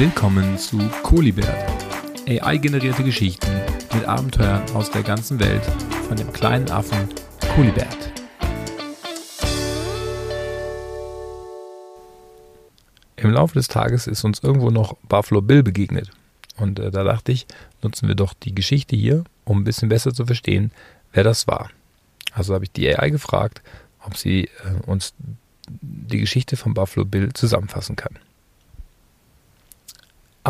Willkommen zu Kolibert. AI-generierte Geschichten mit Abenteuern aus der ganzen Welt von dem kleinen Affen Kolibert. Im Laufe des Tages ist uns irgendwo noch Buffalo Bill begegnet. Und äh, da dachte ich, nutzen wir doch die Geschichte hier, um ein bisschen besser zu verstehen, wer das war. Also habe ich die AI gefragt, ob sie äh, uns die Geschichte von Buffalo Bill zusammenfassen kann.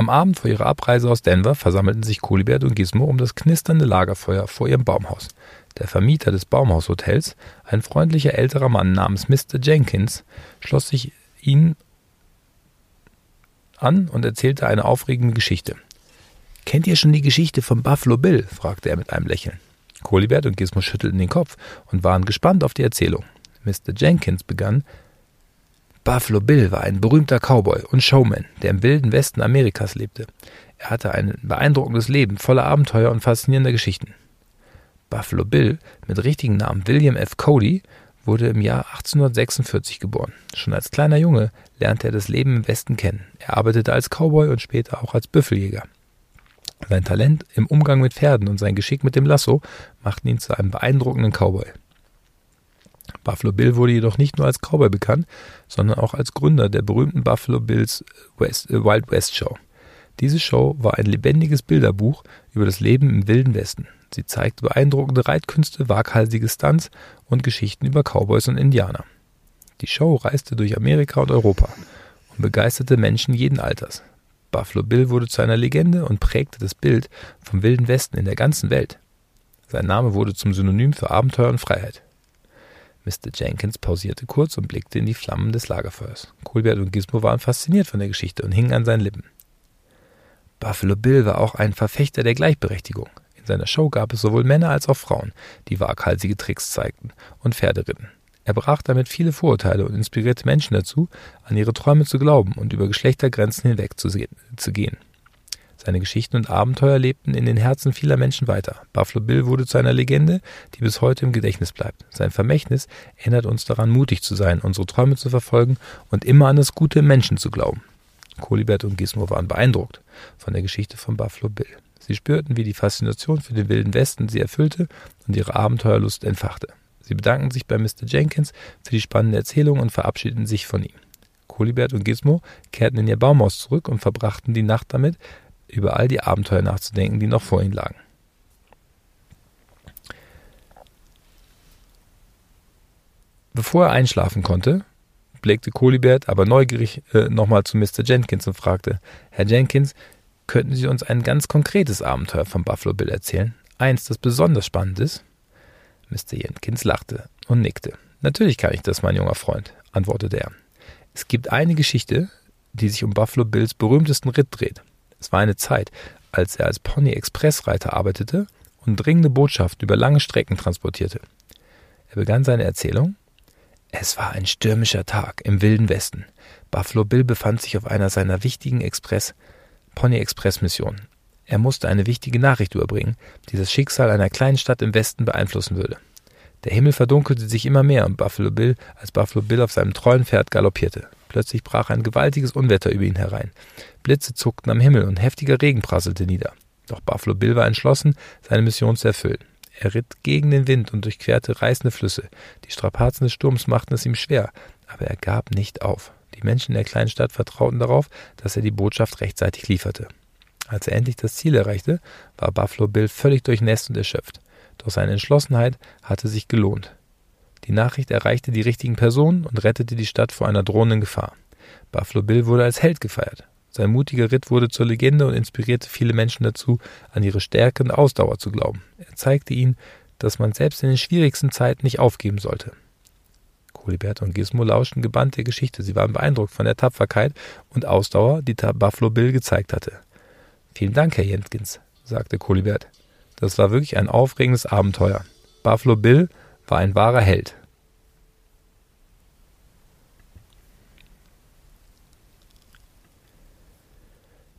Am Abend vor ihrer Abreise aus Denver versammelten sich Kolibert und Gizmo um das knisternde Lagerfeuer vor ihrem Baumhaus. Der Vermieter des Baumhaushotels, ein freundlicher älterer Mann namens Mr. Jenkins, schloss sich ihnen an und erzählte eine aufregende Geschichte. Kennt ihr schon die Geschichte von Buffalo Bill? fragte er mit einem Lächeln. Kolibert und Gizmo schüttelten den Kopf und waren gespannt auf die Erzählung. Mr. Jenkins begann, Buffalo Bill war ein berühmter Cowboy und Showman, der im wilden Westen Amerikas lebte. Er hatte ein beeindruckendes Leben voller Abenteuer und faszinierender Geschichten. Buffalo Bill, mit richtigen Namen William F. Cody, wurde im Jahr 1846 geboren. Schon als kleiner Junge lernte er das Leben im Westen kennen. Er arbeitete als Cowboy und später auch als Büffeljäger. Sein Talent im Umgang mit Pferden und sein Geschick mit dem Lasso machten ihn zu einem beeindruckenden Cowboy. Buffalo Bill wurde jedoch nicht nur als Cowboy bekannt, sondern auch als Gründer der berühmten Buffalo Bills West, äh, Wild West Show. Diese Show war ein lebendiges Bilderbuch über das Leben im wilden Westen. Sie zeigte beeindruckende Reitkünste, waghalsige Stunts und Geschichten über Cowboys und Indianer. Die Show reiste durch Amerika und Europa und begeisterte Menschen jeden Alters. Buffalo Bill wurde zu einer Legende und prägte das Bild vom wilden Westen in der ganzen Welt. Sein Name wurde zum Synonym für Abenteuer und Freiheit. Mr. Jenkins pausierte kurz und blickte in die Flammen des Lagerfeuers. Colbert und Gizmo waren fasziniert von der Geschichte und hingen an seinen Lippen. Buffalo Bill war auch ein Verfechter der Gleichberechtigung. In seiner Show gab es sowohl Männer als auch Frauen, die waghalsige Tricks zeigten und Pferde ritten. Er brach damit viele Vorurteile und inspirierte Menschen dazu, an ihre Träume zu glauben und über Geschlechtergrenzen hinweg zu, gehen. Seine Geschichten und Abenteuer lebten in den Herzen vieler Menschen weiter. Buffalo Bill wurde zu einer Legende, die bis heute im Gedächtnis bleibt. Sein Vermächtnis erinnert uns daran, mutig zu sein, unsere Träume zu verfolgen und immer an das Gute Menschen zu glauben. Kolibert und Gizmo waren beeindruckt von der Geschichte von Buffalo Bill. Sie spürten, wie die Faszination für den wilden Westen sie erfüllte und ihre Abenteuerlust entfachte. Sie bedankten sich bei Mr. Jenkins für die spannende Erzählung und verabschiedeten sich von ihm. Kolibert und Gizmo kehrten in ihr Baumhaus zurück und verbrachten die Nacht damit, über all die Abenteuer nachzudenken, die noch vor ihnen lagen. Bevor er einschlafen konnte, blickte Kolibert aber neugierig äh, nochmal zu Mr. Jenkins und fragte, Herr Jenkins, könnten Sie uns ein ganz konkretes Abenteuer von Buffalo Bill erzählen? Eins, das besonders spannend ist? Mr. Jenkins lachte und nickte. Natürlich kann ich das, mein junger Freund, antwortete er. Es gibt eine Geschichte, die sich um Buffalo Bills berühmtesten Ritt dreht. Es war eine Zeit, als er als Pony-Expressreiter arbeitete und dringende Botschaften über lange Strecken transportierte. Er begann seine Erzählung. Es war ein stürmischer Tag im wilden Westen. Buffalo Bill befand sich auf einer seiner wichtigen Express Pony Express Missionen. Er musste eine wichtige Nachricht überbringen, die das Schicksal einer kleinen Stadt im Westen beeinflussen würde. Der Himmel verdunkelte sich immer mehr und Buffalo Bill, als Buffalo Bill auf seinem treuen Pferd galoppierte. Plötzlich brach ein gewaltiges Unwetter über ihn herein. Blitze zuckten am Himmel und heftiger Regen prasselte nieder. Doch Buffalo Bill war entschlossen, seine Mission zu erfüllen. Er ritt gegen den Wind und durchquerte reißende Flüsse. Die Strapazen des Sturms machten es ihm schwer, aber er gab nicht auf. Die Menschen in der kleinen Stadt vertrauten darauf, dass er die Botschaft rechtzeitig lieferte. Als er endlich das Ziel erreichte, war Buffalo Bill völlig durchnässt und erschöpft. Doch seine Entschlossenheit hatte sich gelohnt. Die Nachricht erreichte die richtigen Personen und rettete die Stadt vor einer drohenden Gefahr. Buffalo Bill wurde als Held gefeiert. Sein mutiger Ritt wurde zur Legende und inspirierte viele Menschen dazu, an ihre Stärke und Ausdauer zu glauben. Er zeigte ihnen, dass man selbst in den schwierigsten Zeiten nicht aufgeben sollte. Kolibert und Gizmo lauschten gebannt der Geschichte. Sie waren beeindruckt von der Tapferkeit und Ausdauer, die Buffalo Bill gezeigt hatte. Vielen Dank, Herr Jenkins, sagte Kolibert. Das war wirklich ein aufregendes Abenteuer. Buffalo Bill war ein wahrer Held.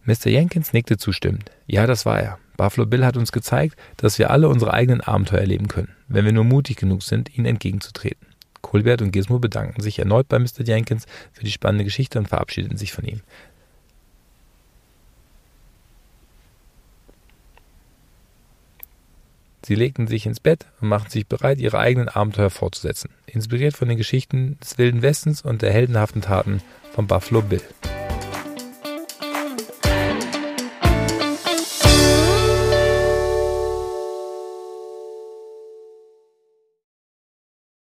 Mr. Jenkins nickte zustimmend. Ja, das war er. Buffalo Bill hat uns gezeigt, dass wir alle unsere eigenen Abenteuer erleben können, wenn wir nur mutig genug sind, ihnen entgegenzutreten. Colbert und Gizmo bedankten sich erneut bei Mr. Jenkins für die spannende Geschichte und verabschiedeten sich von ihm. Sie legten sich ins Bett und machten sich bereit, ihre eigenen Abenteuer fortzusetzen, inspiriert von den Geschichten des Wilden Westens und der heldenhaften Taten von Buffalo Bill.